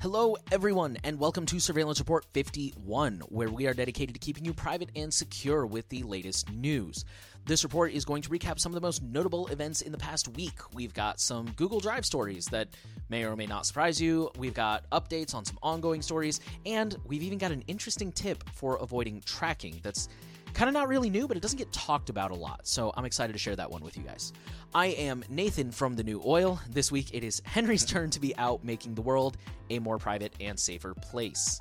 Hello, everyone, and welcome to Surveillance Report 51, where we are dedicated to keeping you private and secure with the latest news. This report is going to recap some of the most notable events in the past week. We've got some Google Drive stories that may or may not surprise you. We've got updates on some ongoing stories, and we've even got an interesting tip for avoiding tracking that's kind of not really new, but it doesn't get talked about a lot. So I'm excited to share that one with you guys. I am Nathan from The New Oil. This week it is Henry's turn to be out making the world a more private and safer place.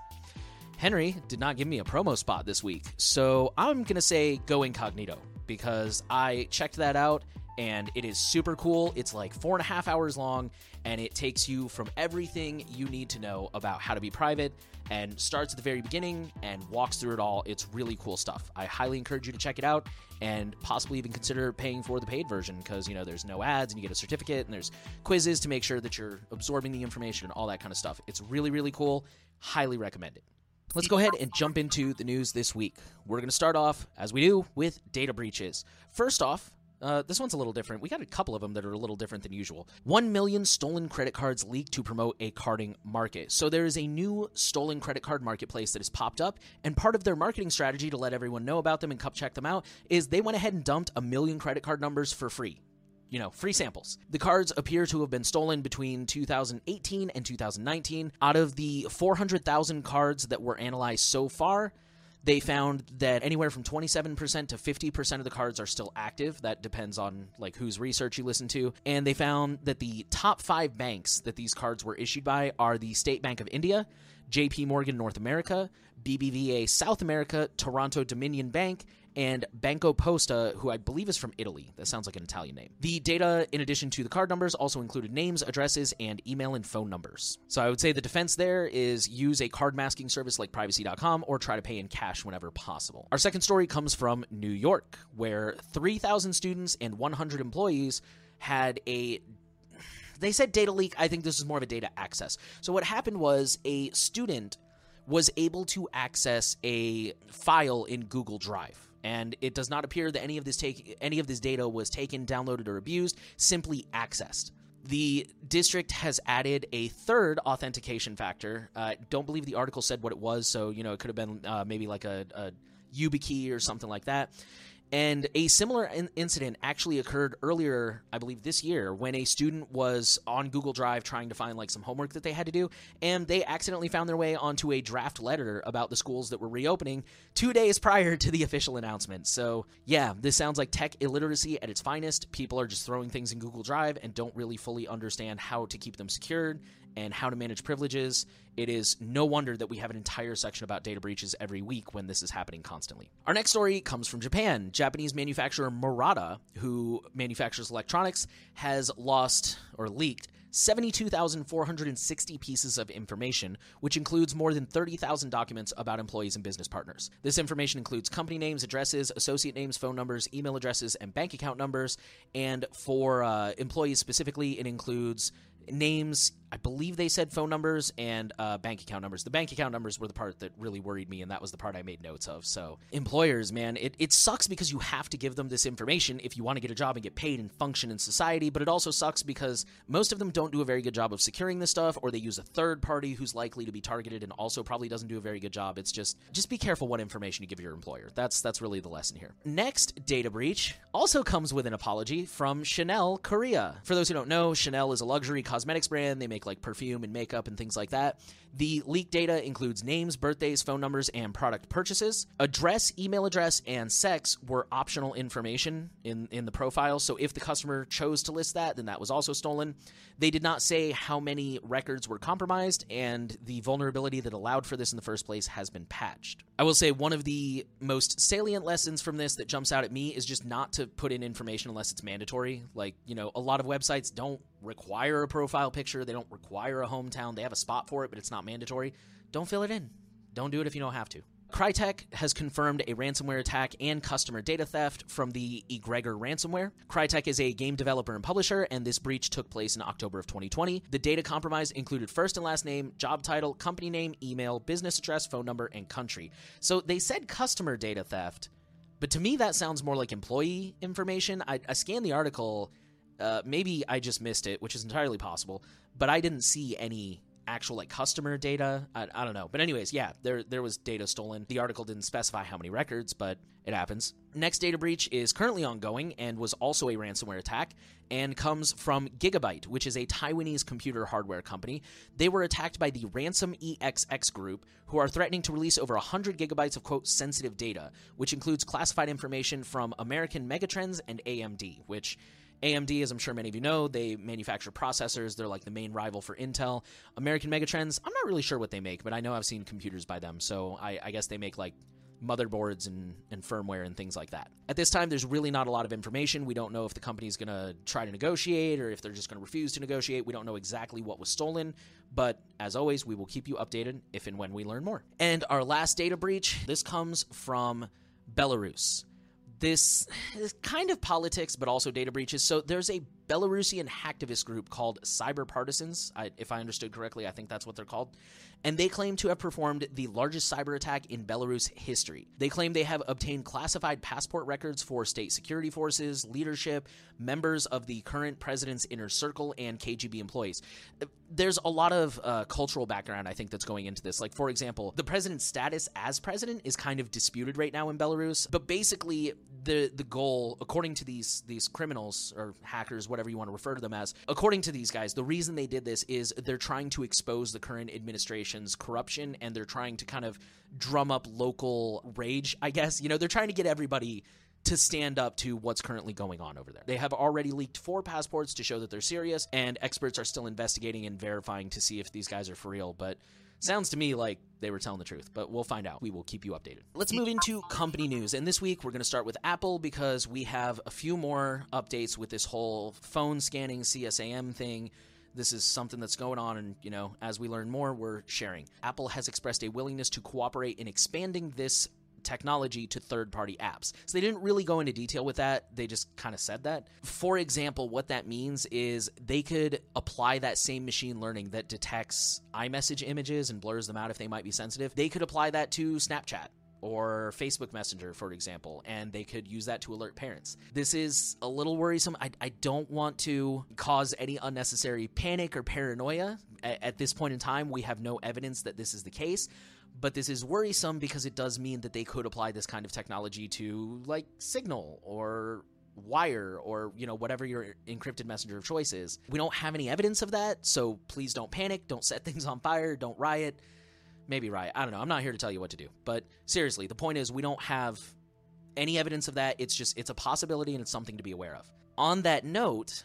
Henry did not give me a promo spot this week, so I'm going to say go incognito because I checked that out and it is super cool. It's like four and a half hours long, and it takes you from everything you need to know about how to be private and starts at the very beginning and walks through it all. It's really cool stuff. I highly encourage you to check it out and possibly even consider paying for the paid version because, you know, there's no ads and you get a certificate and there's quizzes to make sure that you're absorbing the information and all that kind of stuff. It's really, really cool. Highly recommend it. Let's go ahead and jump into the news this week. We're going to start off, as we do, with data breaches. First off, uh, this one's a little different. We got a couple of them that are a little different than usual. One million stolen credit cards leaked to promote a carding market. So there is a new stolen credit card marketplace that has popped up, and part of their marketing strategy to let everyone know about them and come check them out is they went ahead and dumped a million credit card numbers for free you know, free samples. The cards appear to have been stolen between 2018 and 2019. Out of the 400,000 cards that were analyzed so far, they found that anywhere from 27% to 50% of the cards are still active. That depends on like whose research you listen to. And they found that the top 5 banks that these cards were issued by are the State Bank of India, JP Morgan North America, BBVA South America, Toronto Dominion Bank, and Banco Posta, who I believe is from Italy. That sounds like an Italian name. The data, in addition to the card numbers, also included names, addresses, and email and phone numbers. So I would say the defense there is use a card masking service like privacy.com or try to pay in cash whenever possible. Our second story comes from New York, where 3,000 students and 100 employees had a they said data leak. I think this is more of a data access. So what happened was a student was able to access a file in Google Drive. And it does not appear that any of this take any of this data was taken, downloaded, or abused, simply accessed. The district has added a third authentication factor. Uh, don't believe the article said what it was, so you know it could have been uh, maybe like a, a YubiKey or something like that. And a similar in- incident actually occurred earlier, I believe this year, when a student was on Google Drive trying to find like some homework that they had to do, and they accidentally found their way onto a draft letter about the schools that were reopening two days prior to the official announcement. So, yeah, this sounds like tech illiteracy at its finest. People are just throwing things in Google Drive and don't really fully understand how to keep them secured and how to manage privileges. It is no wonder that we have an entire section about data breaches every week when this is happening constantly. Our next story comes from Japan. Japanese manufacturer Murata, who manufactures electronics, has lost or leaked 72,460 pieces of information, which includes more than 30,000 documents about employees and business partners. This information includes company names, addresses, associate names, phone numbers, email addresses, and bank account numbers. And for uh, employees specifically, it includes names. I believe they said phone numbers and uh, bank account numbers. The bank account numbers were the part that really worried me, and that was the part I made notes of. So, employers, man, it, it sucks because you have to give them this information if you want to get a job and get paid and function in society, but it also sucks because most of them don't do a very good job of securing this stuff, or they use a third party who's likely to be targeted and also probably doesn't do a very good job. It's just just be careful what information you give your employer. That's that's really the lesson here. Next data breach also comes with an apology from Chanel Korea. For those who don't know, Chanel is a luxury cosmetics brand. They make like perfume and makeup and things like that. The leaked data includes names, birthdays, phone numbers, and product purchases. Address, email address, and sex were optional information in, in the profile, so if the customer chose to list that, then that was also stolen. They did not say how many records were compromised, and the vulnerability that allowed for this in the first place has been patched. I will say one of the most salient lessons from this that jumps out at me is just not to put in information unless it's mandatory. Like, you know, a lot of websites don't require a profile picture, they don't require a hometown, they have a spot for it, but it's not mandatory. Don't fill it in. Don't do it if you don't have to. Crytek has confirmed a ransomware attack and customer data theft from the Egregor ransomware. Crytek is a game developer and publisher, and this breach took place in October of 2020. The data compromise included first and last name, job title, company name, email, business address, phone number, and country. So they said customer data theft, but to me that sounds more like employee information. I, I scanned the article. Uh, maybe I just missed it, which is entirely possible, but I didn't see any actual like customer data. I, I don't know, but anyways, yeah, there there was data stolen. The article didn't specify how many records, but it happens. Next data breach is currently ongoing and was also a ransomware attack and comes from Gigabyte, which is a Taiwanese computer hardware company. They were attacked by the Ransom EXX group, who are threatening to release over 100 gigabytes of quote sensitive data, which includes classified information from American Megatrends and AMD, which AMD, as I'm sure many of you know, they manufacture processors. They're like the main rival for Intel. American Megatrends, I'm not really sure what they make, but I know I've seen computers by them. So I, I guess they make like motherboards and, and firmware and things like that. At this time, there's really not a lot of information. We don't know if the company is going to try to negotiate or if they're just going to refuse to negotiate. We don't know exactly what was stolen, but as always, we will keep you updated if and when we learn more. And our last data breach this comes from Belarus this kind of politics, but also data breaches. So there's a Belarusian hacktivist group called Cyber Partisans. I, if I understood correctly, I think that's what they're called. And they claim to have performed the largest cyber attack in Belarus history. They claim they have obtained classified passport records for state security forces, leadership, members of the current president's inner circle, and KGB employees. There's a lot of uh, cultural background, I think, that's going into this. Like, for example, the president's status as president is kind of disputed right now in Belarus, but basically, the the goal, according to these these criminals or hackers, whatever you want to refer to them as, according to these guys, the reason they did this is they're trying to expose the current administration's corruption and they're trying to kind of drum up local rage, I guess. You know, they're trying to get everybody to stand up to what's currently going on over there. They have already leaked four passports to show that they're serious, and experts are still investigating and verifying to see if these guys are for real. But Sounds to me like they were telling the truth, but we'll find out. We will keep you updated. Let's move into company news. And this week we're going to start with Apple because we have a few more updates with this whole phone scanning CSAM thing. This is something that's going on, and you know, as we learn more, we're sharing. Apple has expressed a willingness to cooperate in expanding this technology to third party apps. So they didn't really go into detail with that. They just kind of said that. For example, what that means is they could apply that same machine learning that detects iMessage images and blurs them out if they might be sensitive. They could apply that to Snapchat or Facebook Messenger, for example, and they could use that to alert parents. This is a little worrisome. I, I don't want to cause any unnecessary panic or paranoia. At this point in time, we have no evidence that this is the case, but this is worrisome because it does mean that they could apply this kind of technology to like Signal or Wire or you know whatever your encrypted messenger of choice is. We don't have any evidence of that, so please don't panic, don't set things on fire, don't riot. Maybe riot. I don't know. I'm not here to tell you what to do. But seriously, the point is we don't have any evidence of that. It's just it's a possibility and it's something to be aware of. On that note,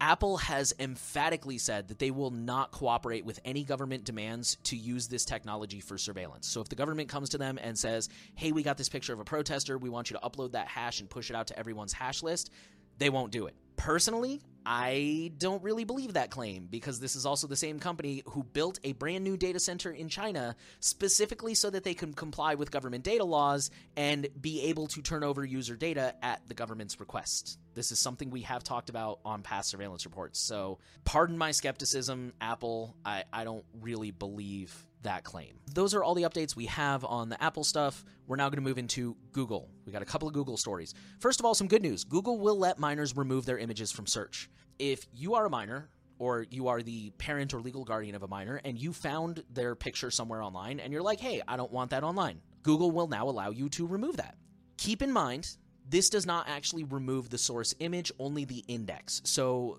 Apple has emphatically said that they will not cooperate with any government demands to use this technology for surveillance. So if the government comes to them and says, hey, we got this picture of a protester, we want you to upload that hash and push it out to everyone's hash list, they won't do it. Personally, I don't really believe that claim because this is also the same company who built a brand new data center in China specifically so that they can comply with government data laws and be able to turn over user data at the government's request. This is something we have talked about on past surveillance reports. So, pardon my skepticism, Apple. I, I don't really believe that claim. Those are all the updates we have on the Apple stuff. We're now going to move into Google. We got a couple of Google stories. First of all, some good news Google will let minors remove their images from search. If you are a minor, or you are the parent or legal guardian of a minor, and you found their picture somewhere online, and you're like, hey, I don't want that online, Google will now allow you to remove that. Keep in mind, this does not actually remove the source image, only the index. So,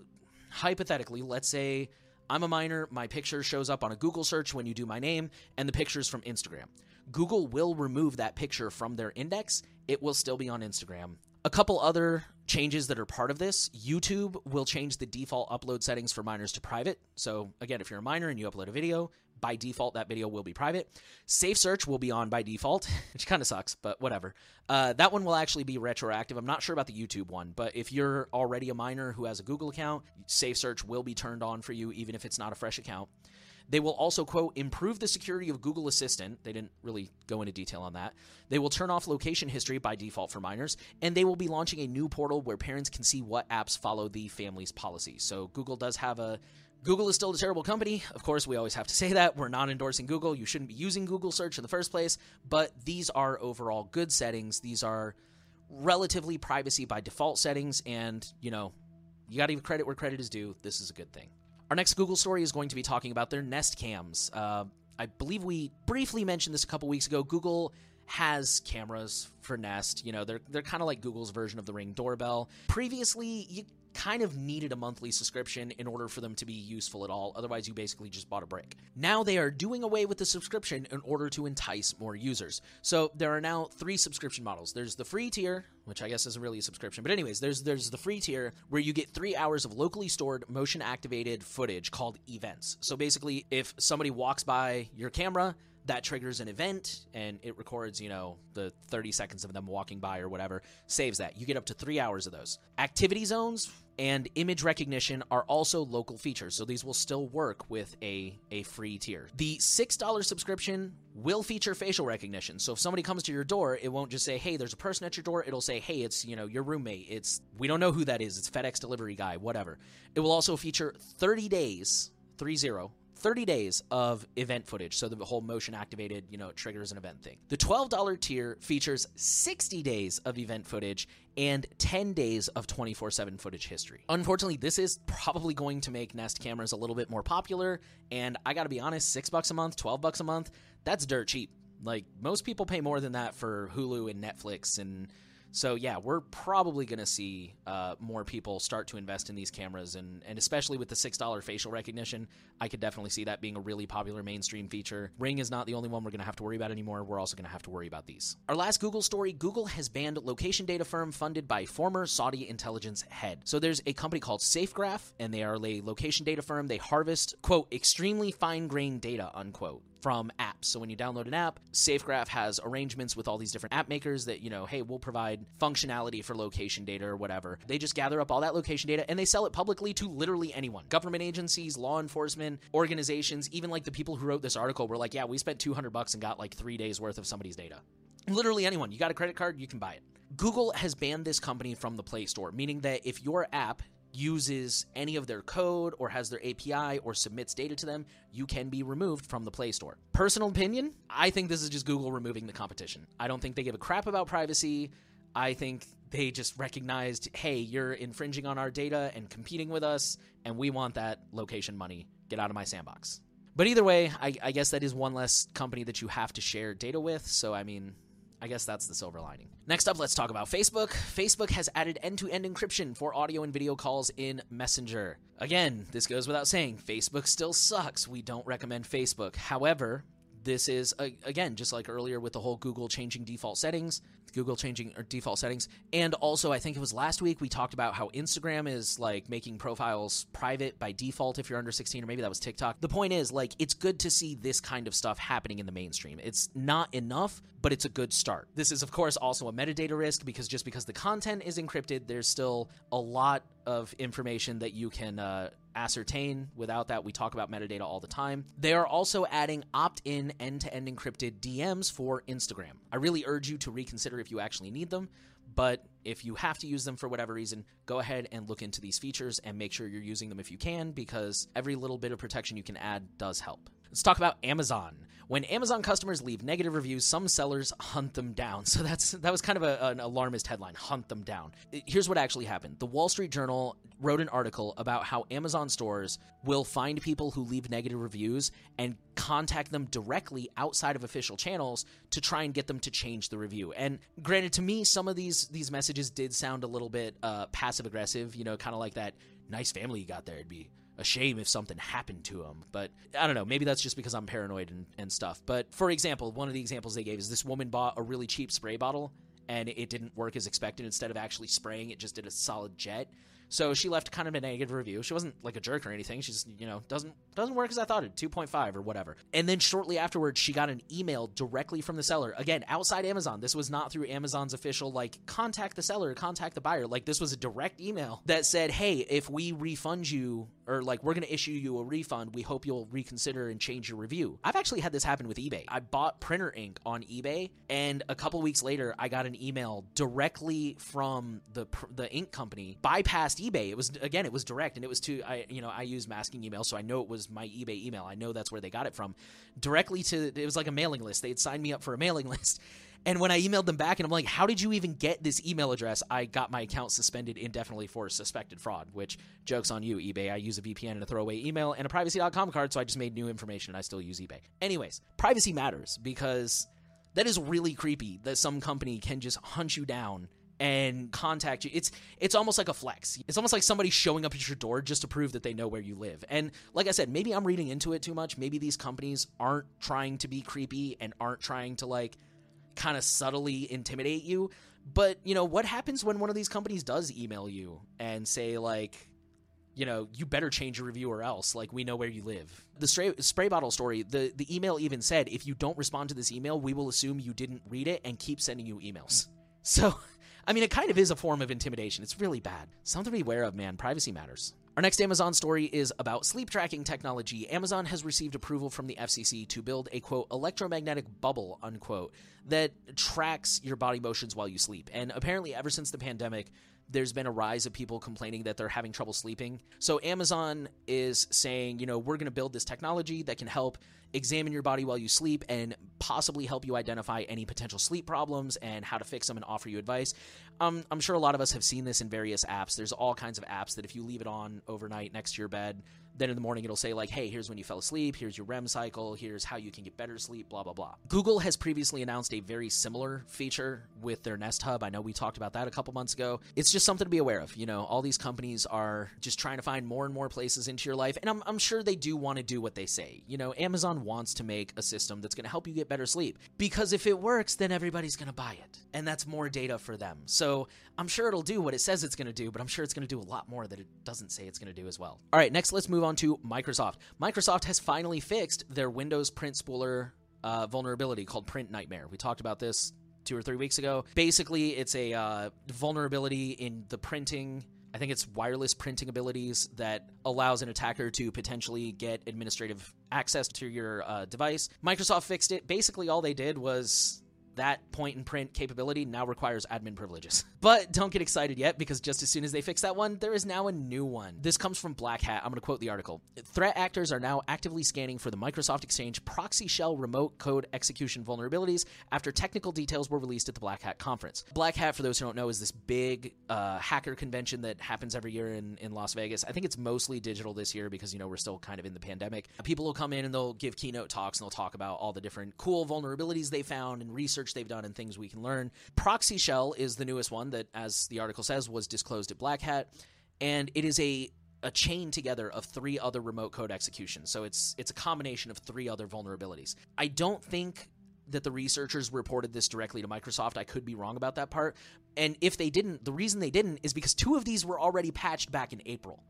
hypothetically, let's say I'm a minor, my picture shows up on a Google search when you do my name, and the picture's from Instagram. Google will remove that picture from their index. It will still be on Instagram. A couple other changes that are part of this YouTube will change the default upload settings for minors to private. So, again, if you're a minor and you upload a video, by default, that video will be private. Safe search will be on by default, which kind of sucks, but whatever. Uh, that one will actually be retroactive. I'm not sure about the YouTube one, but if you're already a minor who has a Google account, safe search will be turned on for you, even if it's not a fresh account. They will also, quote, improve the security of Google Assistant. They didn't really go into detail on that. They will turn off location history by default for minors, and they will be launching a new portal where parents can see what apps follow the family's policy. So Google does have a Google is still a terrible company. Of course, we always have to say that. We're not endorsing Google. You shouldn't be using Google search in the first place, but these are overall good settings. These are relatively privacy by default settings, and, you know, you got to give credit where credit is due. This is a good thing. Our next Google story is going to be talking about their Nest cams. Uh, I believe we briefly mentioned this a couple weeks ago. Google has cameras for Nest. You know, they're they're kind of like Google's version of the Ring doorbell. Previously, you kind of needed a monthly subscription in order for them to be useful at all. Otherwise, you basically just bought a brick. Now they are doing away with the subscription in order to entice more users. So there are now three subscription models. There's the free tier, which I guess isn't really a subscription, but anyways, there's there's the free tier where you get three hours of locally stored motion activated footage called events. So basically, if somebody walks by your camera that triggers an event and it records, you know, the 30 seconds of them walking by or whatever, saves that. You get up to three hours of those. Activity zones and image recognition are also local features, so these will still work with a, a free tier. The $6 subscription will feature facial recognition. So if somebody comes to your door, it won't just say, "Hey, there's a person at your door." It'll say, "Hey, it's, you know, your roommate. It's we don't know who that is. It's FedEx delivery guy, whatever." It will also feature 30 days, 30 30 days of event footage. So the whole motion activated, you know, triggers an event thing. The $12 tier features 60 days of event footage and 10 days of 24 7 footage history. Unfortunately, this is probably going to make Nest cameras a little bit more popular. And I gotta be honest, six bucks a month, 12 bucks a month, that's dirt cheap. Like most people pay more than that for Hulu and Netflix and so yeah, we're probably going to see uh, more people start to invest in these cameras, and and especially with the six dollar facial recognition, I could definitely see that being a really popular mainstream feature. Ring is not the only one we're going to have to worry about anymore. We're also going to have to worry about these. Our last Google story: Google has banned location data firm funded by former Saudi intelligence head. So there's a company called SafeGraph, and they are a location data firm. They harvest quote extremely fine grained data unquote from apps. So when you download an app, SafeGraph has arrangements with all these different app makers that, you know, hey, we'll provide functionality for location data or whatever. They just gather up all that location data and they sell it publicly to literally anyone. Government agencies, law enforcement, organizations, even like the people who wrote this article were like, yeah, we spent 200 bucks and got like 3 days worth of somebody's data. Literally anyone. You got a credit card, you can buy it. Google has banned this company from the Play Store, meaning that if your app uses any of their code or has their API or submits data to them, you can be removed from the Play Store. Personal opinion, I think this is just Google removing the competition. I don't think they give a crap about privacy. I think they just recognized, hey, you're infringing on our data and competing with us, and we want that location money. Get out of my sandbox. But either way, I, I guess that is one less company that you have to share data with. So, I mean, I guess that's the silver lining. Next up, let's talk about Facebook. Facebook has added end to end encryption for audio and video calls in Messenger. Again, this goes without saying, Facebook still sucks. We don't recommend Facebook. However, this is again just like earlier with the whole Google changing default settings. Google changing or default settings. And also, I think it was last week we talked about how Instagram is like making profiles private by default if you're under 16, or maybe that was TikTok. The point is, like, it's good to see this kind of stuff happening in the mainstream. It's not enough, but it's a good start. This is, of course, also a metadata risk because just because the content is encrypted, there's still a lot of information that you can uh, ascertain. Without that, we talk about metadata all the time. They are also adding opt in end to end encrypted DMs for Instagram. I really urge you to reconsider if you actually need them. But if you have to use them for whatever reason, go ahead and look into these features and make sure you're using them if you can, because every little bit of protection you can add does help. Let's talk about Amazon. When Amazon customers leave negative reviews, some sellers hunt them down. So that's that was kind of a, an alarmist headline, hunt them down. Here's what actually happened. The Wall Street Journal wrote an article about how Amazon stores will find people who leave negative reviews and contact them directly outside of official channels to try and get them to change the review. And granted to me some of these these messages did sound a little bit uh, passive aggressive, you know, kind of like that nice family you got there. It'd be a shame if something happened to him. But I don't know. Maybe that's just because I'm paranoid and, and stuff. But for example, one of the examples they gave is this woman bought a really cheap spray bottle and it didn't work as expected. Instead of actually spraying, it just did a solid jet. So she left kind of a negative review. She wasn't like a jerk or anything. She just, you know, doesn't doesn't work as I thought it, 2.5 or whatever. And then shortly afterwards, she got an email directly from the seller. Again, outside Amazon. This was not through Amazon's official like contact the seller, contact the buyer. Like this was a direct email that said, "Hey, if we refund you or like we're going to issue you a refund, we hope you'll reconsider and change your review." I've actually had this happen with eBay. I bought printer ink on eBay, and a couple weeks later, I got an email directly from the the ink company bypassed eBay. It was again, it was direct, and it was to I you know I use masking email, so I know it was my eBay email. I know that's where they got it from, directly to it was like a mailing list. They had signed me up for a mailing list, And when I emailed them back and I'm like, how did you even get this email address? I got my account suspended indefinitely for suspected fraud, which joke's on you, eBay. I use a VPN and a throwaway email and a privacy.com card, so I just made new information and I still use eBay. Anyways, privacy matters because that is really creepy that some company can just hunt you down and contact you. It's it's almost like a flex. It's almost like somebody showing up at your door just to prove that they know where you live. And like I said, maybe I'm reading into it too much. Maybe these companies aren't trying to be creepy and aren't trying to like kind of subtly intimidate you. But, you know, what happens when one of these companies does email you and say, like, you know, you better change your review or else. Like, we know where you live. The spray, spray bottle story, the, the email even said, if you don't respond to this email, we will assume you didn't read it and keep sending you emails. So, I mean, it kind of is a form of intimidation. It's really bad. Something to be aware of, man. Privacy matters. Our next Amazon story is about sleep tracking technology. Amazon has received approval from the FCC to build a quote electromagnetic bubble unquote that tracks your body motions while you sleep. And apparently, ever since the pandemic, there's been a rise of people complaining that they're having trouble sleeping. So Amazon is saying, you know, we're going to build this technology that can help examine your body while you sleep and possibly help you identify any potential sleep problems and how to fix them and offer you advice. Um, I'm sure a lot of us have seen this in various apps. There's all kinds of apps that if you leave it on overnight next to your bed, then in the morning it'll say like, "Hey, here's when you fell asleep. Here's your REM cycle. Here's how you can get better sleep." Blah blah blah. Google has previously announced a very similar feature with their Nest Hub. I know we talked about that a couple months ago. It's just something to be aware of. You know, all these companies are just trying to find more and more places into your life, and I'm, I'm sure they do want to do what they say. You know, Amazon wants to make a system that's going to help you get better sleep because if it works, then everybody's going to buy it, and that's more data for them. So I'm sure it'll do what it says it's going to do, but I'm sure it's going to do a lot more that it doesn't say it's going to do as well. All right, next let's move on to Microsoft. Microsoft has finally fixed their Windows print spooler uh, vulnerability called Print Nightmare. We talked about this two or three weeks ago. Basically, it's a uh, vulnerability in the printing. I think it's wireless printing abilities that allows an attacker to potentially get administrative access to your uh, device. Microsoft fixed it. Basically, all they did was that point and print capability now requires admin privileges. But don't get excited yet because just as soon as they fix that one, there is now a new one. This comes from Black Hat. I'm going to quote the article. Threat actors are now actively scanning for the Microsoft Exchange proxy shell remote code execution vulnerabilities after technical details were released at the Black Hat conference. Black Hat, for those who don't know, is this big uh, hacker convention that happens every year in, in Las Vegas. I think it's mostly digital this year because, you know, we're still kind of in the pandemic. People will come in and they'll give keynote talks and they'll talk about all the different cool vulnerabilities they found and research research they've done and things we can learn. Proxy Shell is the newest one that, as the article says, was disclosed at Black Hat, and it is a a chain together of three other remote code executions. So it's it's a combination of three other vulnerabilities. I don't think that the researchers reported this directly to Microsoft. I could be wrong about that part. And if they didn't, the reason they didn't is because two of these were already patched back in April.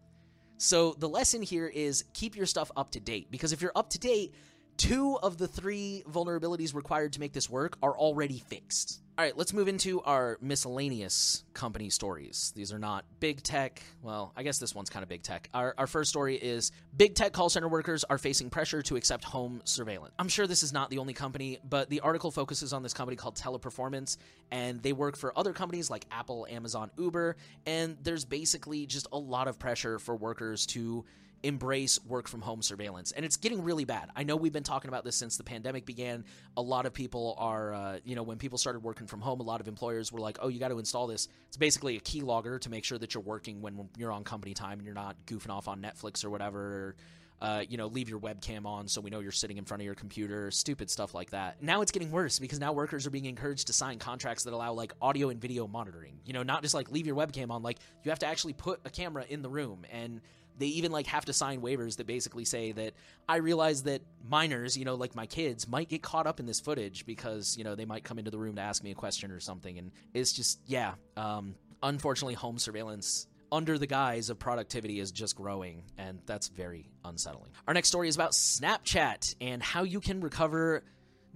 So the lesson here is keep your stuff up to date because if you're up to date, Two of the three vulnerabilities required to make this work are already fixed. All right, let's move into our miscellaneous company stories. These are not big tech. Well, I guess this one's kind of big tech. Our, our first story is big tech call center workers are facing pressure to accept home surveillance. I'm sure this is not the only company, but the article focuses on this company called Teleperformance, and they work for other companies like Apple, Amazon, Uber, and there's basically just a lot of pressure for workers to embrace work from home surveillance. And it's getting really bad. I know we've been talking about this since the pandemic began. A lot of people are, uh, you know, when people started working from home, a lot of employers were like, oh, you got to install this. It's basically a keylogger to make sure that you're working when you're on company time and you're not goofing off on Netflix or whatever. uh, you know, leave your webcam on so we know you're sitting in front of your computer, stupid stuff like that. Now it's getting worse because now workers are being encouraged to sign contracts that allow like audio and video monitoring. You know, not just like leave your webcam on, like you have to actually put a camera in the room and they even like have to sign waivers that basically say that I realize that minors, you know, like my kids, might get caught up in this footage because you know they might come into the room to ask me a question or something, and it's just yeah. Um, unfortunately, home surveillance under the guise of productivity is just growing, and that's very unsettling. Our next story is about Snapchat and how you can recover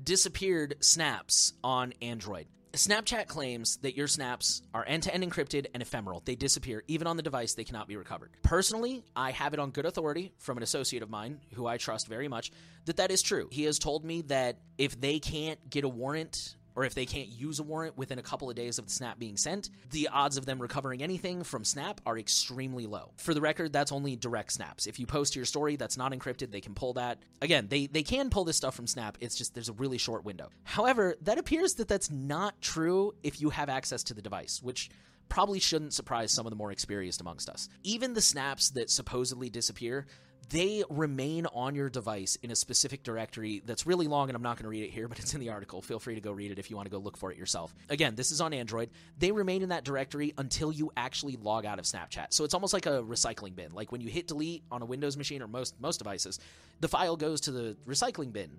disappeared snaps on Android. Snapchat claims that your snaps are end to end encrypted and ephemeral. They disappear. Even on the device, they cannot be recovered. Personally, I have it on good authority from an associate of mine who I trust very much that that is true. He has told me that if they can't get a warrant or if they can't use a warrant within a couple of days of the snap being sent, the odds of them recovering anything from Snap are extremely low. For the record, that's only direct snaps. If you post your story that's not encrypted, they can pull that. Again, they, they can pull this stuff from Snap, it's just there's a really short window. However, that appears that that's not true if you have access to the device, which probably shouldn't surprise some of the more experienced amongst us. Even the snaps that supposedly disappear, they remain on your device in a specific directory that's really long, and I'm not going to read it here, but it's in the article. Feel free to go read it if you want to go look for it yourself. Again, this is on Android. They remain in that directory until you actually log out of Snapchat. So it's almost like a recycling bin. Like when you hit delete on a Windows machine or most most devices, the file goes to the recycling bin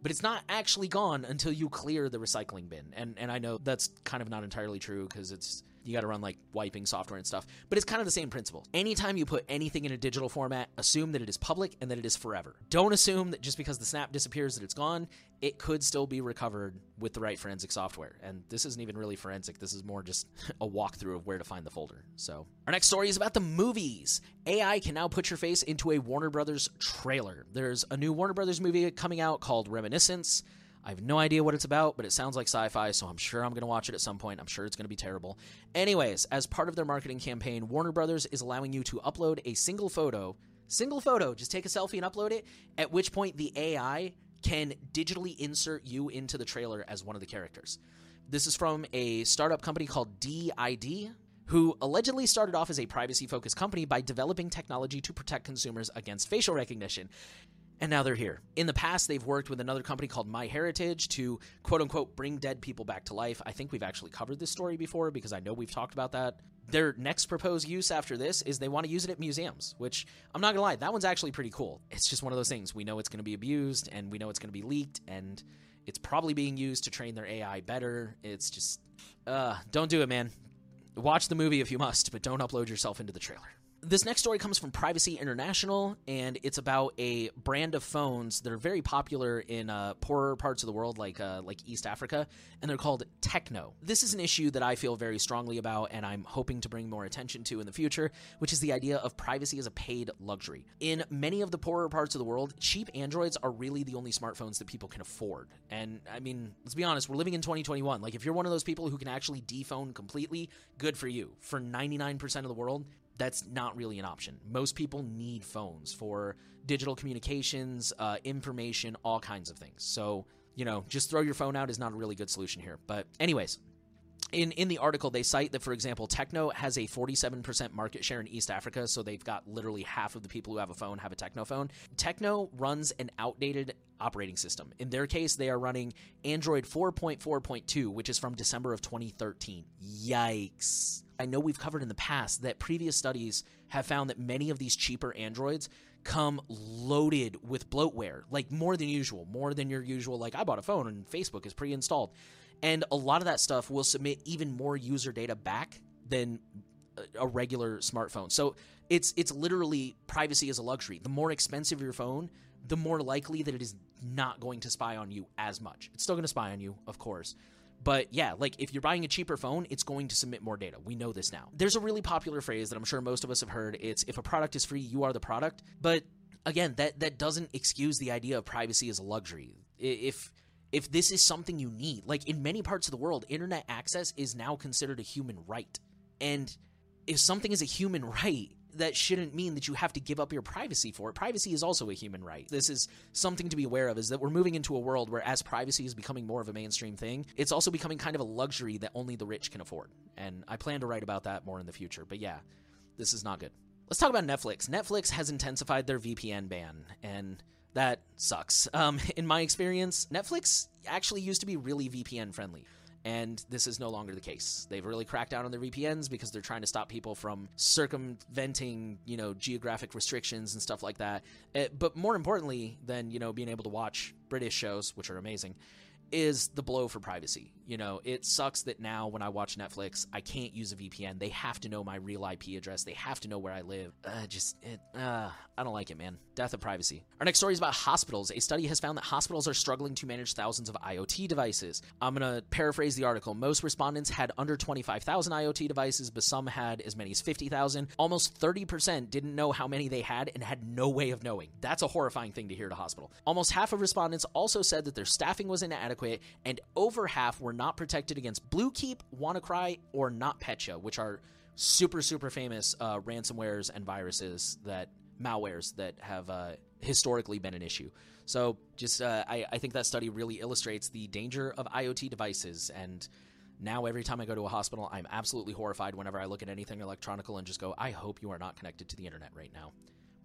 but it's not actually gone until you clear the recycling bin. And and I know that's kind of not entirely true because it's you got to run like wiping software and stuff, but it's kind of the same principle. Anytime you put anything in a digital format, assume that it is public and that it is forever. Don't assume that just because the snap disappears that it's gone. It could still be recovered with the right forensic software. And this isn't even really forensic. This is more just a walkthrough of where to find the folder. So, our next story is about the movies. AI can now put your face into a Warner Brothers trailer. There's a new Warner Brothers movie coming out called Reminiscence. I have no idea what it's about, but it sounds like sci fi, so I'm sure I'm going to watch it at some point. I'm sure it's going to be terrible. Anyways, as part of their marketing campaign, Warner Brothers is allowing you to upload a single photo, single photo, just take a selfie and upload it, at which point the AI can digitally insert you into the trailer as one of the characters. This is from a startup company called DID, who allegedly started off as a privacy focused company by developing technology to protect consumers against facial recognition and now they're here. In the past, they've worked with another company called MyHeritage to quote unquote bring dead people back to life. I think we've actually covered this story before because I know we've talked about that. Their next proposed use after this is they want to use it at museums, which I'm not gonna lie, that one's actually pretty cool. It's just one of those things. We know it's gonna be abused and we know it's gonna be leaked and it's probably being used to train their AI better. It's just, uh, don't do it, man. Watch the movie if you must, but don't upload yourself into the trailer. This next story comes from Privacy International, and it's about a brand of phones that are very popular in uh, poorer parts of the world, like uh, like East Africa, and they're called Tecno. This is an issue that I feel very strongly about, and I'm hoping to bring more attention to in the future, which is the idea of privacy as a paid luxury. In many of the poorer parts of the world, cheap Androids are really the only smartphones that people can afford. And I mean, let's be honest, we're living in 2021. Like, if you're one of those people who can actually defone completely, good for you. For 99% of the world, that's not really an option. Most people need phones for digital communications, uh, information, all kinds of things. So, you know, just throw your phone out is not a really good solution here. But, anyways, in in the article they cite that for example Tecno has a 47% market share in East Africa so they've got literally half of the people who have a phone have a Tecno phone. Tecno runs an outdated operating system. In their case they are running Android 4.4.2 which is from December of 2013. Yikes. I know we've covered in the past that previous studies have found that many of these cheaper Androids come loaded with bloatware, like more than usual, more than your usual like I bought a phone and Facebook is pre-installed. And a lot of that stuff will submit even more user data back than a regular smartphone. So it's it's literally privacy is a luxury. The more expensive your phone, the more likely that it is not going to spy on you as much. It's still going to spy on you, of course. But yeah, like if you're buying a cheaper phone, it's going to submit more data. We know this now. There's a really popular phrase that I'm sure most of us have heard. It's if a product is free, you are the product. But again, that that doesn't excuse the idea of privacy as a luxury. If if this is something you need. Like in many parts of the world, internet access is now considered a human right. And if something is a human right, that shouldn't mean that you have to give up your privacy for it. Privacy is also a human right. This is something to be aware of is that we're moving into a world where as privacy is becoming more of a mainstream thing, it's also becoming kind of a luxury that only the rich can afford. And I plan to write about that more in the future. But yeah, this is not good. Let's talk about Netflix. Netflix has intensified their VPN ban and that sucks. Um, in my experience, Netflix actually used to be really VPN friendly. And this is no longer the case. They've really cracked down on their VPNs because they're trying to stop people from circumventing, you know, geographic restrictions and stuff like that. Uh, but more importantly than, you know, being able to watch British shows, which are amazing, is the blow for privacy. You know, it sucks that now when I watch Netflix, I can't use a VPN. They have to know my real IP address. They have to know where I live. Uh, just, it, uh, I don't like it, man. Death of privacy. Our next story is about hospitals. A study has found that hospitals are struggling to manage thousands of IoT devices. I'm going to paraphrase the article. Most respondents had under 25,000 IoT devices, but some had as many as 50,000. Almost 30% didn't know how many they had and had no way of knowing. That's a horrifying thing to hear at a hospital. Almost half of respondents also said that their staffing was inadequate inadequate, and over half were not protected against Bluekeep, WannaCry, or NotPetya, which are super super famous uh, ransomwares and viruses that malwares that have uh, historically been an issue. So just uh, I, I think that study really illustrates the danger of IoT devices and now every time I go to a hospital, I'm absolutely horrified whenever I look at anything electronical and just go, I hope you are not connected to the internet right now.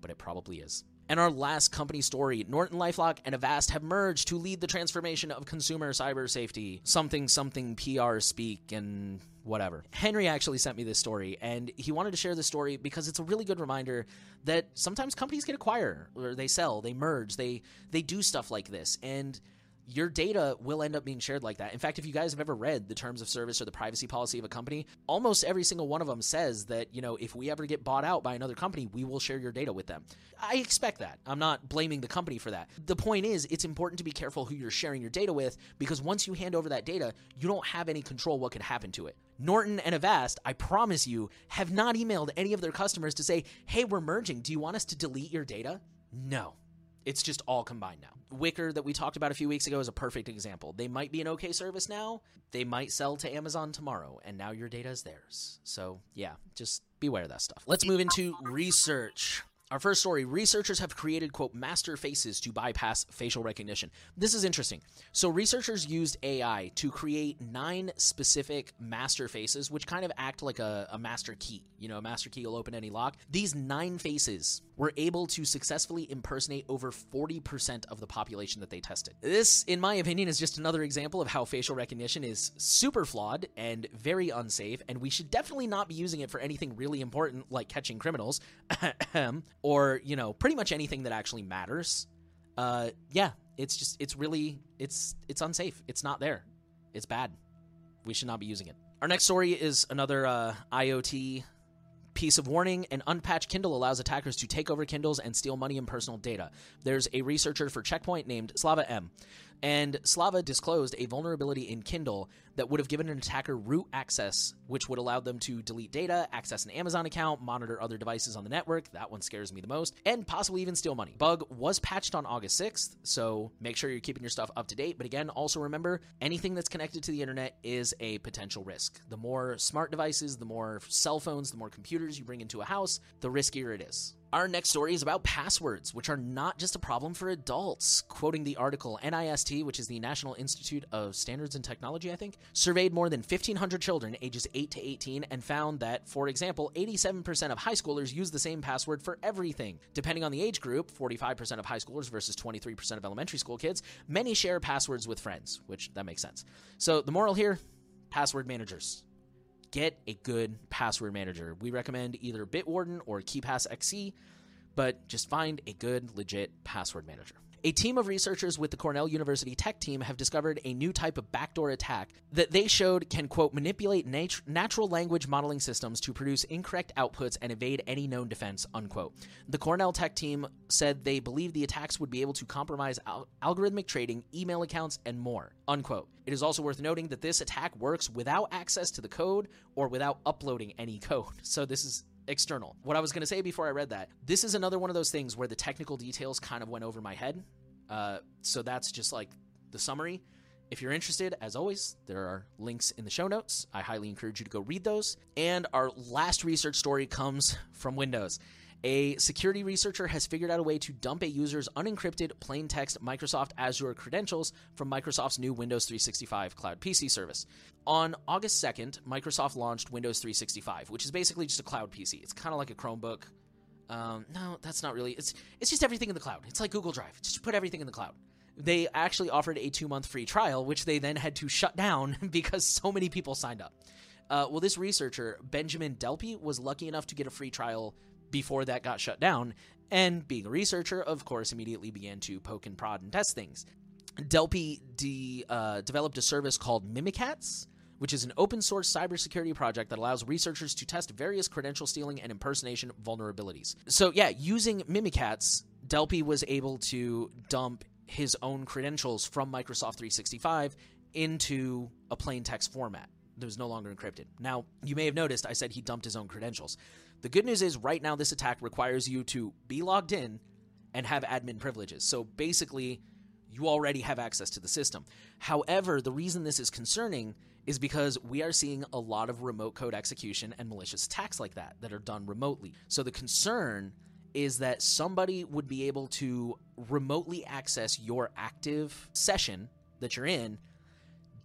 But it probably is. And our last company story Norton Lifelock and Avast have merged to lead the transformation of consumer cyber safety. Something, something PR speak and whatever. Henry actually sent me this story, and he wanted to share this story because it's a really good reminder that sometimes companies get acquired or they sell, they merge, they they do stuff like this. And your data will end up being shared like that. In fact, if you guys have ever read the terms of service or the privacy policy of a company, almost every single one of them says that, you know, if we ever get bought out by another company, we will share your data with them. I expect that. I'm not blaming the company for that. The point is, it's important to be careful who you're sharing your data with because once you hand over that data, you don't have any control what could happen to it. Norton and Avast, I promise you, have not emailed any of their customers to say, hey, we're merging. Do you want us to delete your data? No. It's just all combined now. Wickr, that we talked about a few weeks ago is a perfect example. They might be an okay service now. They might sell to Amazon tomorrow, and now your data is theirs. So, yeah, just beware of that stuff. Let's move into research. Our first story researchers have created, quote, master faces to bypass facial recognition. This is interesting. So, researchers used AI to create nine specific master faces, which kind of act like a, a, master key. You know, a master key will open any lock. These nine faces were able to successfully impersonate over 40% of the population that they tested. This, in my opinion, is just another example of how facial recognition is super flawed and very unsafe, and we should definitely not be using it for anything really important like catching criminals. or you know pretty much anything that actually matters uh yeah it's just it's really it's it's unsafe. It's not there. It's bad. We should not be using it. Our next story is another uh, iot piece of warning. An unpatched kindle allows attackers to take over kindles and steal money and personal data. There's a researcher for Check Point named slava m and Slava disclosed a vulnerability in Kindle that would have given an attacker root access, which would allow them to delete data, access an Amazon account, monitor other devices on the network. That one scares me the most, and possibly even steal money. Bug was patched on August 6th, so make sure you're keeping your stuff up to date. But again, also remember anything that's connected to the internet is a potential risk. The more smart devices, the more cell phones, the more computers you bring into a house, the riskier it is. Our next story is about passwords, which are not just a problem for adults. Quoting the article, NIST, which is the National Institute of Standards and Technology, I think, surveyed more than 1,500 children ages 8 to 18 and found that, for example, 87% of high schoolers use the same password for everything. Depending on the age group, 45% of high schoolers versus 23% of elementary school kids, many share passwords with friends, which that makes sense. So the moral here password managers get a good password manager. We recommend either Bitwarden or KeePass XC, but just find a good, legit password manager. A team of researchers with the Cornell University Tech team have discovered a new type of backdoor attack that they showed can, quote, manipulate nat- natural language modeling systems to produce incorrect outputs and evade any known defense, unquote. The Cornell Tech team said they believe the attacks would be able to compromise al- algorithmic trading, email accounts, and more, unquote. It is also worth noting that this attack works without access to the code or without uploading any code. So this is external. What I was going to say before I read that, this is another one of those things where the technical details kind of went over my head. Uh, so that's just like the summary. If you're interested, as always, there are links in the show notes. I highly encourage you to go read those. And our last research story comes from Windows. A security researcher has figured out a way to dump a user's unencrypted plain text Microsoft Azure credentials from Microsoft's new Windows 365 Cloud PC service. On August 2nd, Microsoft launched Windows 365, which is basically just a cloud PC. It's kind of like a Chromebook. Um, no, that's not really. It's it's just everything in the cloud. It's like Google Drive. Just put everything in the cloud. They actually offered a two month free trial, which they then had to shut down because so many people signed up. Uh, well, this researcher, Benjamin Delpy, was lucky enough to get a free trial before that got shut down, and being a researcher, of course, immediately began to poke and prod and test things. Delpy de, uh, developed a service called Mimikatz, which is an open source cybersecurity project that allows researchers to test various credential stealing and impersonation vulnerabilities. So, yeah, using Mimikatz, Delpy was able to dump his own credentials from Microsoft 365 into a plain text format that was no longer encrypted. Now, you may have noticed I said he dumped his own credentials. The good news is, right now, this attack requires you to be logged in and have admin privileges. So basically, You already have access to the system. However, the reason this is concerning is because we are seeing a lot of remote code execution and malicious attacks like that that are done remotely. So the concern is that somebody would be able to remotely access your active session that you're in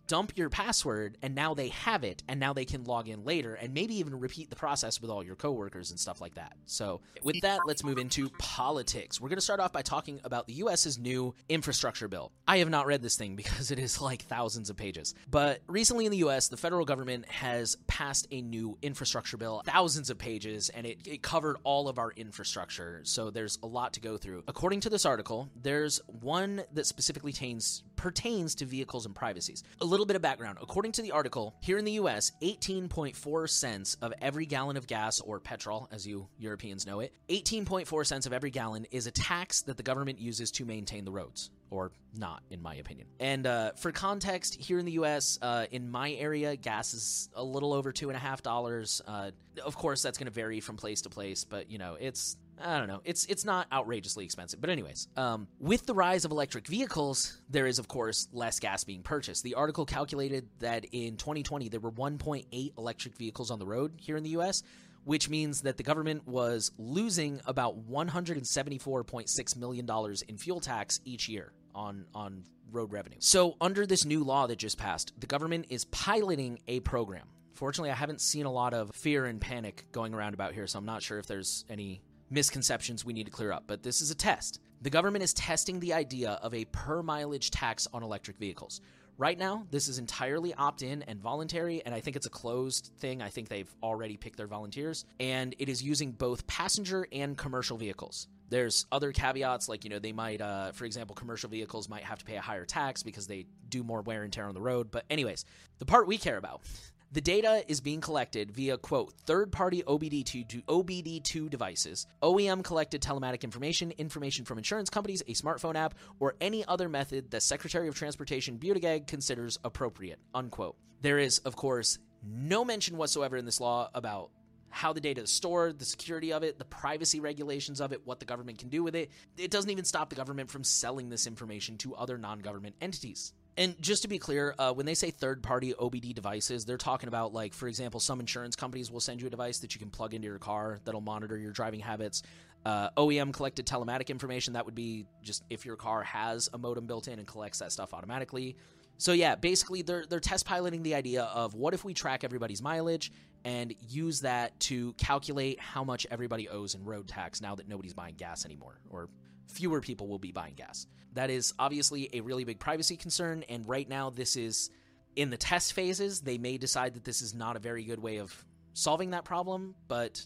dump your password and now they have it and now they can log in later and maybe even repeat the process with all your coworkers and stuff like that. So, with that, let's move into politics. We're going to start off by talking about the US's new infrastructure bill. I have not read this thing because it is like thousands of pages. But recently in the US, the federal government has passed a new infrastructure bill, thousands of pages, and it, it covered all of our infrastructure. So, there's a lot to go through. According to this article, there's one that specifically pertains pertains to vehicles and privacies. A little bit of background. According to the article, here in the US, 18.4 cents of every gallon of gas or petrol, as you Europeans know it, 18.4 cents of every gallon is a tax that the government uses to maintain the roads or not, in my opinion. And uh, for context, here in the U.S., uh, in my area, gas is a little over two and a half dollars. Uh, of course, that's going to vary from place to place, but you know, it's I don't know. It's it's not outrageously expensive, but anyways, um, with the rise of electric vehicles, there is of course less gas being purchased. The article calculated that in 2020 there were 1.8 electric vehicles on the road here in the U.S., which means that the government was losing about 174.6 million dollars in fuel tax each year on on road revenue. So under this new law that just passed, the government is piloting a program. Fortunately, I haven't seen a lot of fear and panic going around about here, so I'm not sure if there's any misconceptions we need to clear up, but this is a test. The government is testing the idea of a per mileage tax on electric vehicles. Right now, this is entirely opt in and voluntary, and I think it's a closed thing. I think they've already picked their volunteers, and it is using both passenger and commercial vehicles. There's other caveats, like, you know, they might, uh, for example, commercial vehicles might have to pay a higher tax because they do more wear and tear on the road. But, anyways, the part we care about the data is being collected via, quote, third party OBD2, OBD2 devices, OEM collected telematic information, information from insurance companies, a smartphone app, or any other method the Secretary of Transportation Buttigieg considers appropriate, unquote. There is, of course, no mention whatsoever in this law about how the data is stored, the security of it, the privacy regulations of it, what the government can do with it. It doesn't even stop the government from selling this information to other non government entities. And just to be clear, uh, when they say third party OBD devices, they're talking about, like, for example, some insurance companies will send you a device that you can plug into your car that'll monitor your driving habits. Uh, OEM collected telematic information, that would be just if your car has a modem built in and collects that stuff automatically. So yeah, basically they're they're test piloting the idea of what if we track everybody's mileage and use that to calculate how much everybody owes in road tax now that nobody's buying gas anymore or fewer people will be buying gas. That is obviously a really big privacy concern, and right now this is in the test phases. They may decide that this is not a very good way of solving that problem, but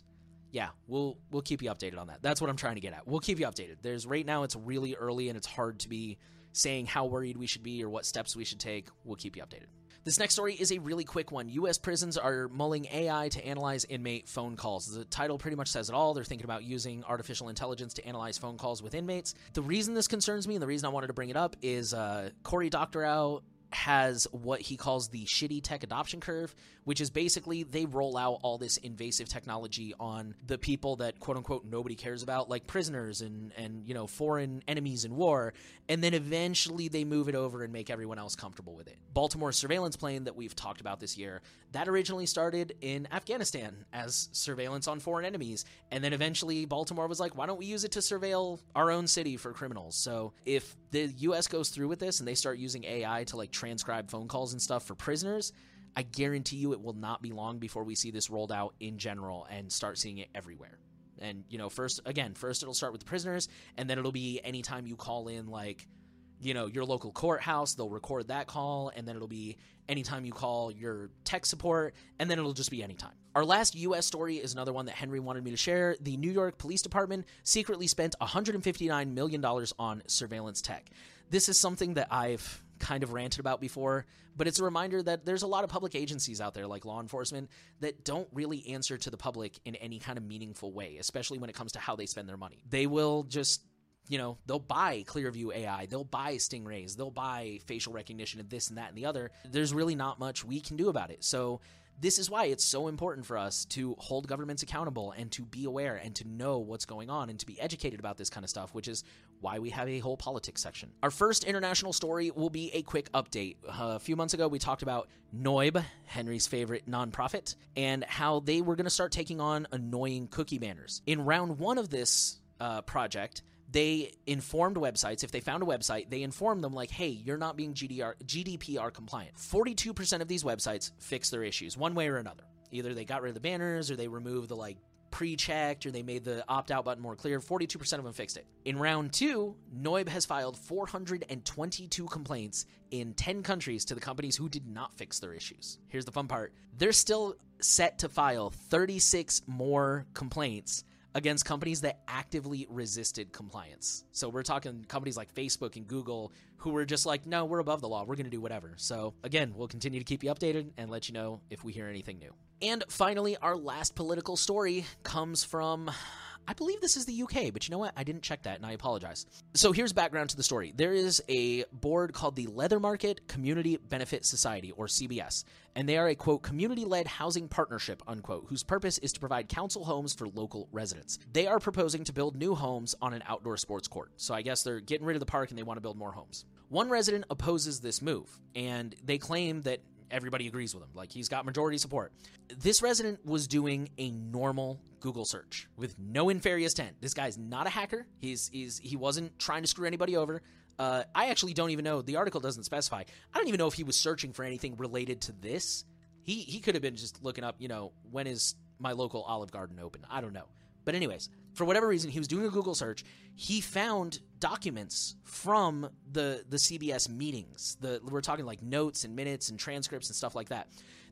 yeah, we'll we'll keep you updated on that. That's what I'm trying to get at. We'll keep you updated. There's right now it's really early and it's hard to be saying how worried we should be or what steps we should take. We'll keep you updated. This next story is a really quick one. U.S. prisons are mulling AI to analyze inmate phone calls. The title pretty much says it all. They're thinking about using artificial intelligence to analyze phone calls with inmates. The reason this concerns me and the reason I wanted to bring it up is uh, Cory Doctorow has what he calls the shitty tech adoption curve, which is basically they roll out all this invasive technology on the people that quote unquote nobody cares about, like prisoners and and you know foreign enemies in war, and then eventually they move it over and make everyone else comfortable with it. Baltimore's surveillance plane that we've talked about this year, that originally started in Afghanistan as surveillance on foreign enemies, and then eventually Baltimore was like, why don't we use it to surveil our own city for criminals? So if the US goes through with this and they start using AI to like transcribe phone calls and stuff for prisoners, I guarantee you it will not be long before we see this rolled out in general and start seeing it everywhere. And, you know, first, again, first it'll start with prisoners, and then it'll be anytime you call in, like, you know, your local courthouse, they'll record that call, and then it'll be anytime you call your tech support, and then it'll just be anytime. Our last US story is another one that Henry wanted me to share. The New York Police Department secretly spent $159 million on surveillance tech. This is something that I've kind of ranted about before, but it's a reminder that there's a lot of public agencies out there, like law enforcement, that don't really answer to the public in any kind of meaningful way, especially when it comes to how they spend their money. They will just you know, they'll buy Clearview AI, they'll buy Stingrays, they'll buy facial recognition of this and that and the other. There's really not much we can do about it. So, this is why it's so important for us to hold governments accountable and to be aware and to know what's going on and to be educated about this kind of stuff, which is why we have a whole politics section. Our first international story will be a quick update. Uh, a few months ago, we talked about noyb, Henry's favorite nonprofit, and how they were going to start taking on annoying cookie banners. In round one of this uh, project, they informed websites if they found a website they informed them like hey you're not being GDR, gdpr compliant. 42% of these websites fix their issues one way or another. Either they got rid of the banners or they removed the like pre-checked or they made the opt-out button more clear. 42% of them fixed it. In round two noyb has filed 422 complaints in 10 countries to the companies who did not fix their issues. Here's the fun part. They're still set to file 36 more complaints against companies that actively resisted compliance. So we're talking companies like Facebook and Google who were just like, no, we're above the law. We're going to do whatever. So again, we'll continue to keep you updated and let you know if we hear anything new. And finally, our last political story comes from I believe this is the UK, but you know what? I didn't check that and I apologize. So here's background to the story. There is a board called the Leather Market Community Benefit Society, or CBS, and they are a quote, community led housing partnership, unquote, whose purpose is to provide council homes for local residents. They are proposing to build new homes on an outdoor sports court. So I guess they're getting rid of the park and they want to build more homes. One resident opposes this move, and they claim that everybody agrees with him. Like he's got majority support. This resident was doing a normal Google search with no nefarious intent. This guy's not a hacker. He's he's he wasn't trying to screw anybody over. Uh, I actually don't even know. The article doesn't specify. I don't even know if he was searching for anything related to this. He he could have been just looking up. You know, when is my local Olive Garden open? I don't know. But anyways, for whatever reason, he was doing a Google search. He found documents from the the CBS meetings. The we're talking like notes and minutes and transcripts and stuff like that.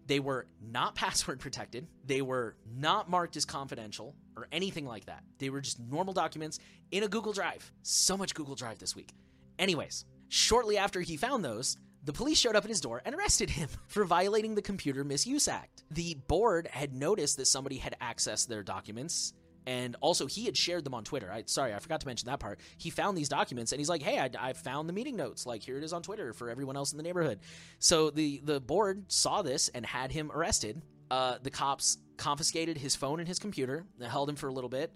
They were not password protected. They were not marked as confidential or anything like that. They were just normal documents in a Google Drive. So much Google Drive this week. Anyways, shortly after he found those, the police showed up at his door and arrested him for violating the Computer Misuse Act. The board had noticed that somebody had accessed their documents and also he had shared them on Twitter. I sorry, I forgot to mention that part. He found these documents and he's like, "Hey, I, I, found the meeting notes. Like here it is on Twitter for everyone else in the neighborhood." So the the board saw this and had him arrested. Uh, the cops confiscated his phone and his computer, held him for a little bit,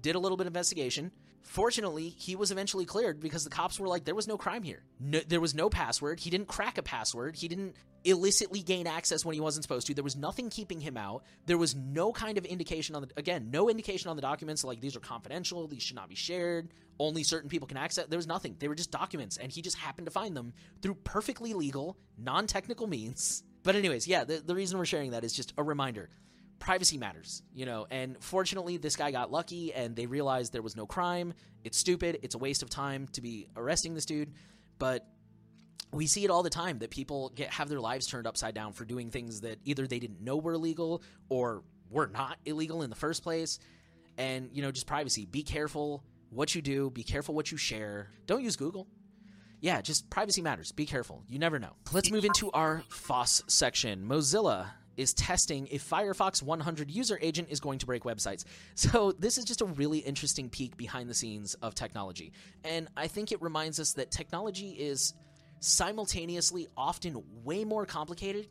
did a little bit of investigation. Fortunately, he was eventually cleared because the cops were like, there was no crime here. No, there was no password. He didn't crack a password. He didn't illicitly gain access when he wasn't supposed to. There was nothing keeping him out. There was no kind of indication on the, again, no indication on the documents like these are confidential, these should not be shared, only certain people can access. There was nothing. They were just documents, and he just happened to find them through perfectly legal, non technical means. But, anyways, yeah, the, the reason we're sharing that is just a reminder privacy matters, you know. And fortunately, this guy got lucky and they realized there was no crime. It's stupid. It's a waste of time to be arresting this dude. But we see it all the time that people get have their lives turned upside down for doing things that either they didn't know were illegal or were not illegal in the first place. And, you know, just privacy. Be careful what you do, be careful what you share. Don't use Google. Yeah, just privacy matters. Be careful. You never know. Let's move into our FOSS section. Mozilla is testing if Firefox 100 user agent is going to break websites. So, this is just a really interesting peek behind the scenes of technology. And I think it reminds us that technology is simultaneously often way more complicated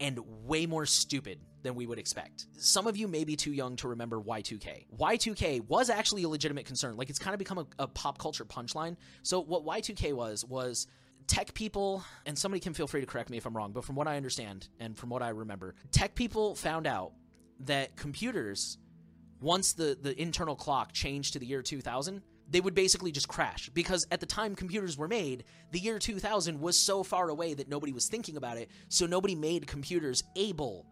and way more stupid than we would expect. Some of you may be too young to remember Y2K. Y2K was actually a legitimate concern. Like, it's kind of become a, a pop culture punchline. So, what Y2K was, was tech people, and somebody can feel free to correct me if I'm wrong, but from what I understand and from what I remember, tech people found out that computers, once the, the internal clock changed to the year 2000, they would basically just crash because at the time computers were made, the year 2000 was so far away that nobody was thinking about it, so nobody made computers able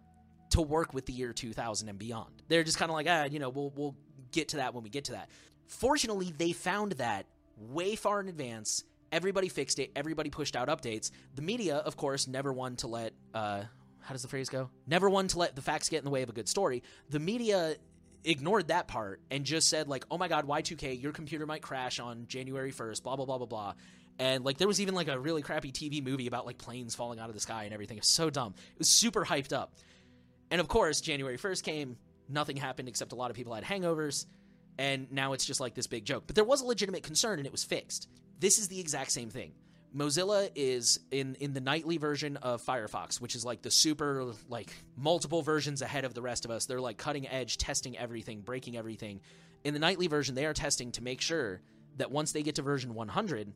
to work with the year 2000 and beyond. They're just kind of like, ah, you know, we'll we'll get to that when we get to that. Fortunately, they found that way far in advance Everybody fixed it. Everybody pushed out updates. The media, of course, never one to let. Uh, how does the phrase go? Never one to let the facts get in the way of a good story. The media ignored that part and just said like, "Oh my God, Y2K, your computer might crash on January 1st." Blah blah blah blah blah. And like, there was even like a really crappy TV movie about like planes falling out of the sky and everything. It was so dumb. It was super hyped up. And of course, January 1st came. Nothing happened except a lot of people had hangovers and now it's just like this big joke. But there was a legitimate concern and it was fixed. This is the exact same thing. Mozilla is in in the nightly version of Firefox, which is like the super like multiple versions ahead of the rest of us. They're like cutting edge, testing everything, breaking everything. In the nightly version, they are testing to make sure that once they get to version 100,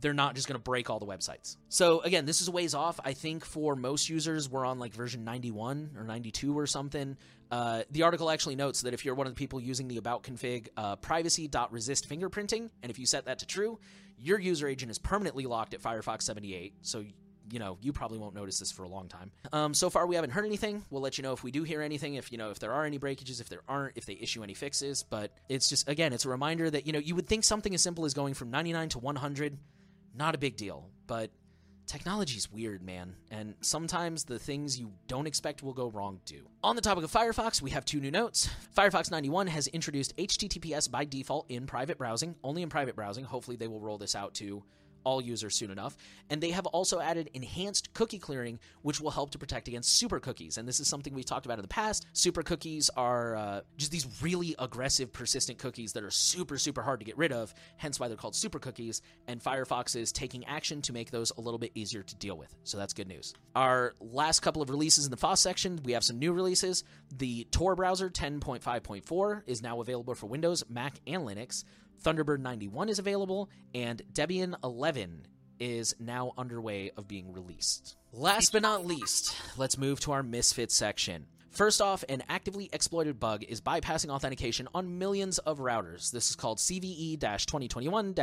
they're not just going to break all the websites. So again, this is a ways off. I think for most users, we're on like version 91 or 92 or something. Uh, the article actually notes that if you're one of the people using the about config uh, privacy.resistFingerprinting, and if you set that to true, your user agent is permanently locked at Firefox 78. So you know, you probably won't notice this for a long time. Um, so far, we haven't heard anything. We'll let you know if we do hear anything, if you know, if there are any breakages, if there aren't, if they issue any fixes. But it's just again, it's a reminder that you know, you would think something as simple as going from 99 to 100 not a big deal, but technology's weird, man, and sometimes the things you don't expect will go wrong do. On the topic of Firefox, we have two new notes. Firefox 91 has introduced HTTPS by default in private browsing, only in private browsing. Hopefully, they will roll this out to all users soon enough. And they have also added enhanced cookie clearing, which will help to protect against super cookies. And this is something we've talked about in the past. Super cookies are uh, just these really aggressive, persistent cookies that are super, super hard to get rid of, hence why they're called super cookies. And Firefox is taking action to make those a little bit easier to deal with. So that's good news. Our last couple of releases in the FOSS section, we have some new releases. The Tor browser 10.5.4 is now available for Windows, Mac, and Linux. Thunderbird 91 is available, and Debian 11 is now underway of being released. Last but not least, let's move to our Misfit section. First off, an actively exploited bug is bypassing authentication on millions of routers. This is called CVE 2021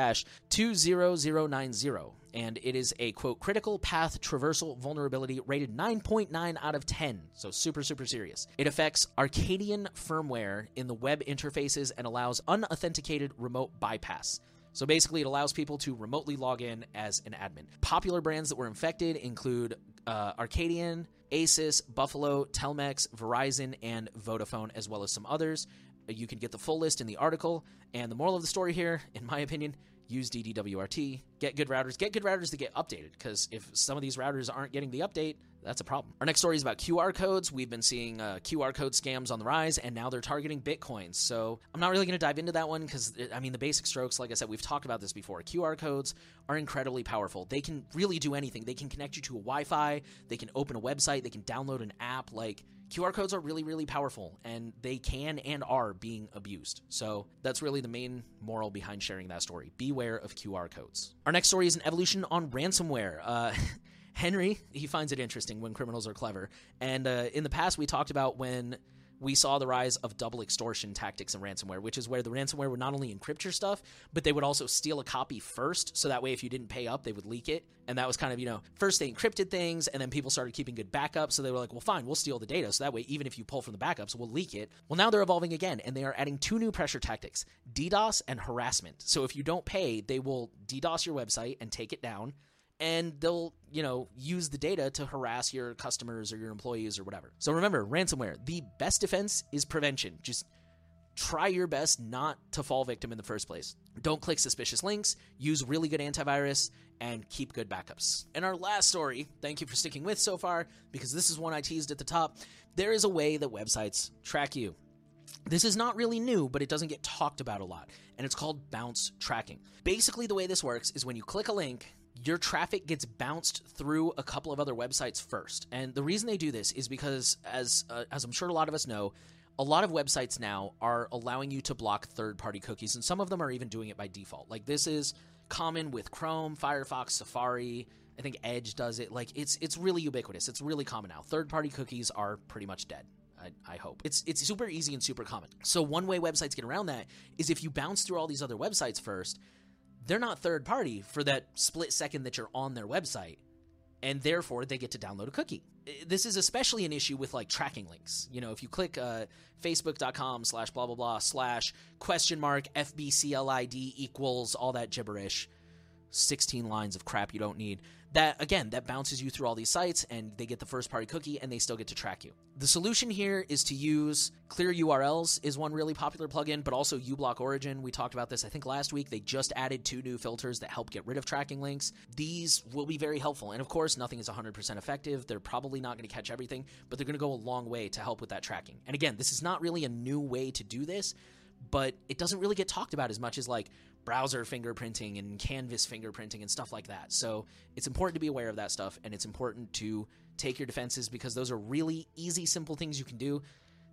20090, and it is a quote critical path traversal vulnerability rated 9.9 out of 10, so super, super serious. It affects Arcadyan firmware in the web interfaces and allows unauthenticated remote bypass. So basically, it allows people to remotely log in as an admin. Popular brands that were infected include uh, Arcadyan, Asus, Buffalo, Telmex, Verizon, and Vodafone, as well as some others. You can get the full list in the article. And the moral of the story here, in my opinion, use DDWRT, get good routers, get good routers to get updated, because if some of these routers aren't getting the update, that's a problem. Our next story is about QR codes. We've been seeing uh, QR code scams on the rise, and now they're targeting Bitcoins. So I'm not really going to dive into that one because, I mean, the basic strokes, like I said, we've talked about this before. QR codes are incredibly powerful. They can really do anything. They can connect you to a Wi Fi, they can open a website, they can download an app. Like, QR codes are really, really powerful, and they can and are being abused. So that's really the main moral behind sharing that story. Beware of QR codes. Our next story is an evolution on ransomware. Uh, Henry, he finds it interesting when criminals are clever. And uh, in the past, we talked about when we saw the rise of double extortion tactics in ransomware, which is where the ransomware would not only encrypt your stuff, but they would also steal a copy first. So that way, if you didn't pay up, they would leak it. And that was kind of, you know, first they encrypted things, and then people started keeping good backups. So they were like, well, fine, we'll steal the data. So that way, even if you pull from the backups, we'll leak it. Well, now they're evolving again, and they are adding two new pressure tactics DDoS and harassment. So if you don't pay, they will DDoS your website and take it down and they'll you know use the data to harass your customers or your employees or whatever. So remember ransomware the best defense is prevention. Just try your best not to fall victim in the first place. Don't click suspicious links use really good antivirus and keep good backups. And our last story thank you for sticking with so far because this is one i teased at the top there is a way that websites track you. This is not really new, but it doesn't get talked about a lot, and it's called bounce tracking. Basically, the way this works is when you click a link, your traffic gets bounced through a couple of other websites first. And the reason they do this is because, as uh, as I'm sure a lot of us know, a lot of websites now are allowing you to block third-party cookies, and some of them are even doing it by default. Like this is common with Chrome, Firefox, Safari. I think Edge does it. Like it's it's really ubiquitous. It's really common now. Third-party cookies are pretty much dead. I, I, hope it's it's super easy and super common. So one way websites get around that is if you bounce through all these other websites first, they're not third party for that split second that you're on their website and therefore they get to download a cookie. This is especially an issue with like tracking links. You know if you click uh, facebook.com slash blah blah blah slash question mark fbclid equals all that gibberish 16 lines of crap you don't need that again that bounces you through all these sites and they get the first party cookie and they still get to track you. The solution here is to use ClearURLs is one really popular plugin but also uBlock origin. We talked about this i think last week. They just added two new filters that help get rid of tracking links. These will be very helpful and of course nothing is 100% effective. They're probably not going to catch everything but they're going to go a long way to help with that tracking. And again this is not really a new way to do this but it doesn't really get talked about as much as like browser fingerprinting and canvas fingerprinting and stuff like that. So it's important to be aware of that stuff and it's important to take your defenses because those are really easy, simple things you can do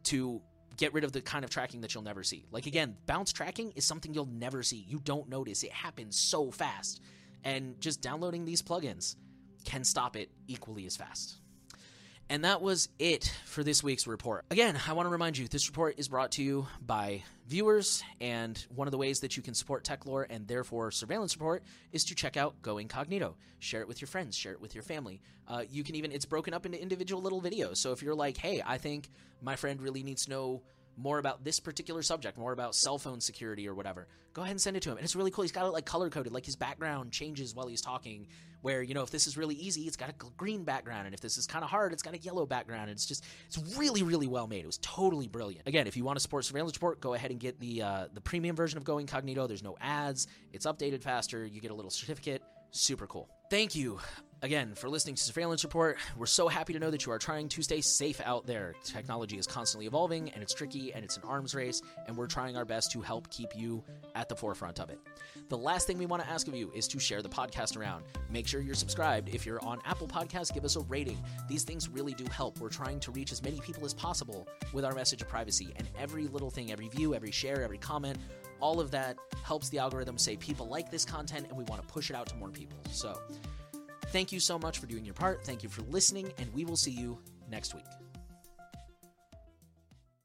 to get rid of the kind of tracking that you'll never see. Like again, bounce tracking is something you'll never see. You don't notice. It happens so fast. And just downloading these plugins can stop it equally as fast. And that was it for this week's report. Again, I want to remind you this report is brought to you by viewers, and one of the ways that you can support Techlore and therefore surveillance report is to check out Go Incognito. Share it with your friends, share it with your family. Uh, you can even, it's broken up into individual little videos. So if you're like, hey, I think my friend really needs to know more about this particular subject, more about cell phone security or whatever, go ahead and send it to him. And it's really cool. He's got it like color coded, like his background changes while he's talking. Where you know, if this is really easy, it's got a green background, and if this is kind of hard, it's got a yellow background. And it's just, it's really, really well made. It was totally brilliant. Again, if you want to support Surveillance Report, go ahead and get the uh, the premium version of Go Incognito. There's no ads. It's updated faster. You get a little certificate. Super cool. Thank you again for listening to Surveillance Report. We're so happy to know that you are trying to stay safe out there. Technology is constantly evolving and it's tricky and it's an arms race, and we're trying our best to help keep you at the forefront of it. The last thing we want to ask of you is to share the podcast around. Make sure you're subscribed. If you're on Apple Podcasts, give us a rating. These things really do help. We're trying to reach as many people as possible with our message of privacy, and every little thing, every view, every share, every comment, all of that helps the algorithm say people like this content and we want to push it out to more people. So, thank you so much for doing your part. Thank you for listening, and we will see you next week.